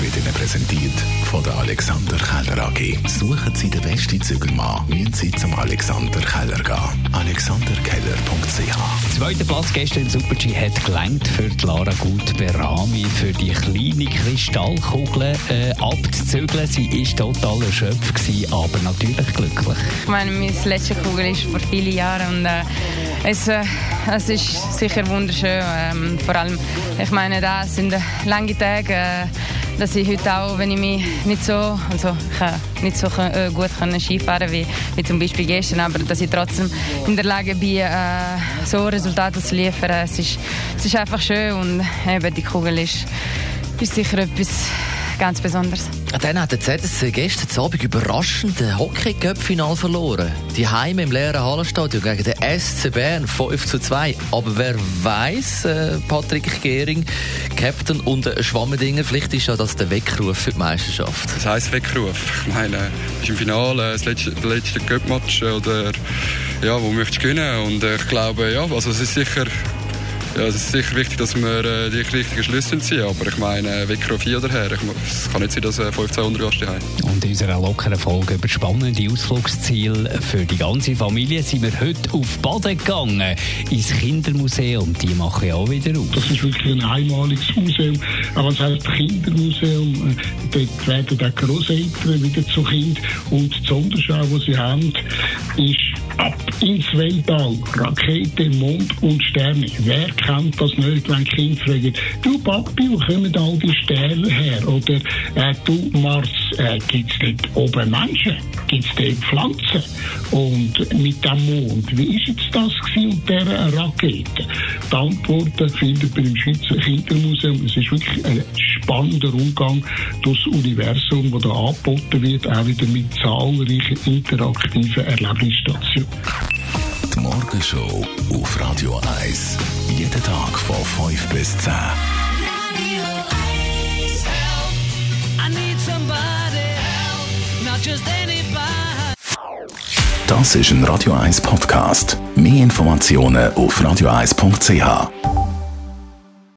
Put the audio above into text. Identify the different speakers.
Speaker 1: wird Ihnen präsentiert von der Alexander Keller AG. Suchen Sie den besten Zügelmann, müssen Sie zum Alexander Keller gehen. AlexanderKeller.ch
Speaker 2: Zweiter Platz gestern in Super G hat gelangt für die Lara Gut Berami für die kleine Kristallkugel äh, abzuzügeln. Sie war total erschöpft, gewesen, aber natürlich glücklich.
Speaker 3: Ich meine, meine letzte Kugel ist vor vielen Jahren und äh, es, äh, es ist sicher wunderschön. Ähm, vor allem, ich meine, das sind lange Tage. Äh, dass ich heute auch, wenn ich mich nicht so, also ich nicht so äh, gut können Skifahren wie, wie zum Beispiel gestern, aber dass ich trotzdem in der Lage bin, äh, so Resultate zu liefern, es ist, es ist einfach schön und eben die Kugel ist, ist sicher etwas ganz Besonderes.
Speaker 4: Dann hat der ZSC gestern Abend überraschend ein Hockey-Cup-Final verloren. Die Heime im leeren Hallenstadion gegen den SC Bern 5 zu 2. Aber wer weiß, äh, Patrick Gehring, Captain und Schwammendinger, vielleicht ist ja das der Weckruf für die Meisterschaft.
Speaker 5: Das heisst Weckruf. Ich meine, es ist im Finale das letzte, der letzte Cup-Match oder ja, wo möchtest du gewinnen? Und ich glaube, ja, also es ist sicher ja, es ist sicher wichtig, dass wir äh, die richtigen Schlüsse ziehen. Aber ich meine, Wecker auf hier her. Es kann nicht sein, dass äh, 1500 Gäste haben.
Speaker 2: Und in unserer lockeren Folge über spannende Ausflugsziele für die ganze Familie sind wir heute auf Baden gegangen. Ins Kindermuseum. Die machen ja auch wieder auf.
Speaker 6: Das ist wirklich ein einmaliges Museum. Aber es heißt Kindermuseum. Dort werden auch Großeltern wieder zu Kind. Und die Sonderschau, die sie haben, ist ab ins Weltall. Rakete, Mond und Sterne. Wer kennt das nicht, wenn Kinder fragen, du Papi, wo kommen all die Sterne her? Oder äh, du Mars, äh, gibt es dort oben Menschen? Gibt es dort Pflanzen? Und mit dem Mond, wie ist jetzt das gewesen und dieser Rakete? Die Antworten findet man im Schweizer Kindermuseum. Es ist wirklich ein spannender Umgang durchs Universum, das da angeboten wird, auch wieder mit zahlreichen interaktiven Erlebnisstationen.
Speaker 1: Die Morgenshow auf Radio 1. Jeden Tag von 5 bis 10. Das ist ein Radio 1 Podcast. Mehr Informationen auf radio1.ch.